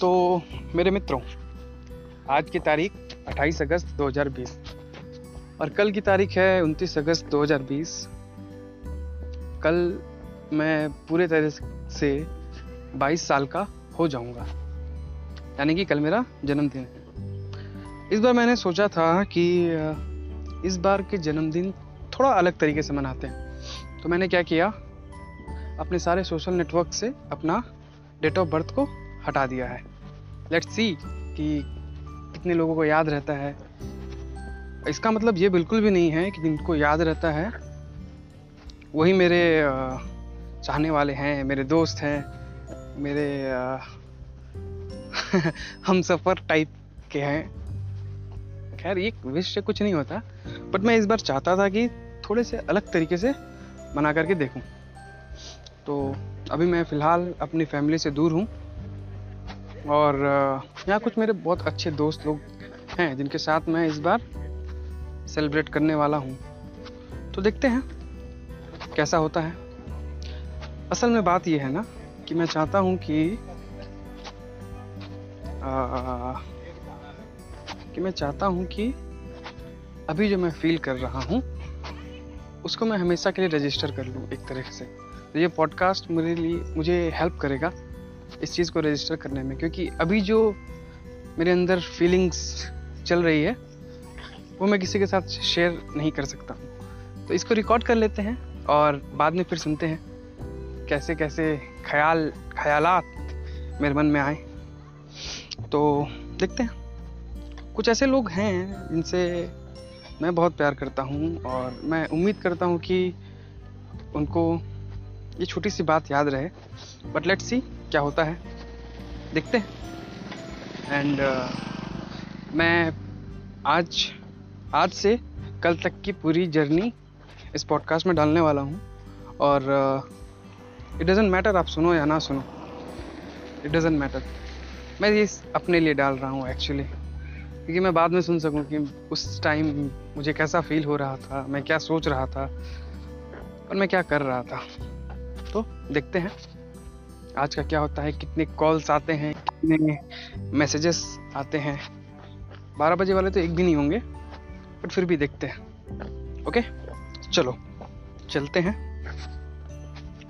तो मेरे मित्रों, आज की तारीख 28 अगस्त 2020 और कल की तारीख है 29 अगस्त 2020 कल मैं पूरे तरह से 22 साल का हो जाऊँगा। यानी कि कल मेरा जन्मदिन है। इस बार मैंने सोचा था कि इस बार के जन्मदिन थोड़ा अलग तरीके से मनाते हैं। तो मैंने क्या किया, अपने सारे सोशल नेटवर्क से अपना डेट ऑफ़ बर्थ को हटा दिया है। लेट्स सी कि कितने लोगों को याद रहता है। इसका मतलब ये बिल्कुल भी नहीं है कि जिनको याद रहता है, वही मेरे चाहने वाले हैं, मेरे दोस्त हैं, मेरे हम सफ़र टाइप के हैं। खैर, ये विश से कुछ नहीं होता बट मैं इस बार चाहता था कि थोड़े से अलग तरीके से बना करके देखूँ। तो अभी मैं फ़िलहाल अपनी फैमिली से दूर हूँ। और यहाँ कुछ मेरे बहुत अच्छे दोस्त लोग हैं जिनके साथ मैं इस बार सेलिब्रेट करने वाला हूँ। तो देखते हैं कैसा होता है। असल में बात यह है ना कि मैं चाहता हूँ कि आ, कि मैं चाहता हूँ कि अभी जो मैं फील कर रहा हूँ उसको मैं हमेशा के लिए रजिस्टर कर लूँ एक तरह से। तो ये पॉडकास्ट मेरे लिए मुझे हेल्प करेगा। इस चीज़ को रजिस्टर करने में, क्योंकि अभी जो मेरे अंदर फीलिंग्स चल रही है, वो मैं किसी के साथ शेयर नहीं कर सकता। हूँ तो इसको रिकॉर्ड कर लेते हैं और बाद में फिर सुनते हैं कैसे कैसे ख्याल, ख्यालात मेरे मन में आए। तो देखते हैं। कुछ ऐसे लोग हैं जिनसे मैं बहुत प्यार करता हूँ और मैं उम्मीद करता हूँ कि उनको ये छोटी सी बात याद रहे। बट लेट्स सी क्या होता है? देखते हैं। एंड uh, मैं आज आज से कल तक की पूरी जर्नी इस पॉडकास्ट में डालने वाला हूँ। और इट डजेंट मैटर आप सुनो या ना सुनो। इट डजेंट मैटर मैं ये अपने लिए डाल रहा हूँ एक्चुअली क्योंकि मैं बाद में सुन सकूँ कि उस टाइम मुझे कैसा फील हो रहा था मैं क्या सोच रहा था और मैं क्या कर रहा था। तो देखते हैं। आज का क्या होता है? कितने कॉल्स आते हैं? कितने मैसेजेस आते हैं? बारह बजे वाले तो एक भी नहीं होंगे बट फिर भी देखते हैं। ओके चलो चलते हैं।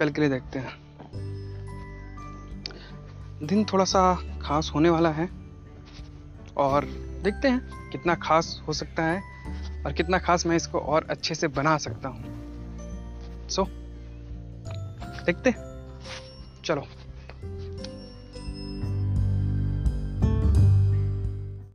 कल के लिए देखते हैं। दिन थोड़ा सा खास होने वाला है और देखते हैं कितना खास हो सकता है और कितना खास मैं इसको और अच्छे से बना सकता हूँ। सो so, देखते चलो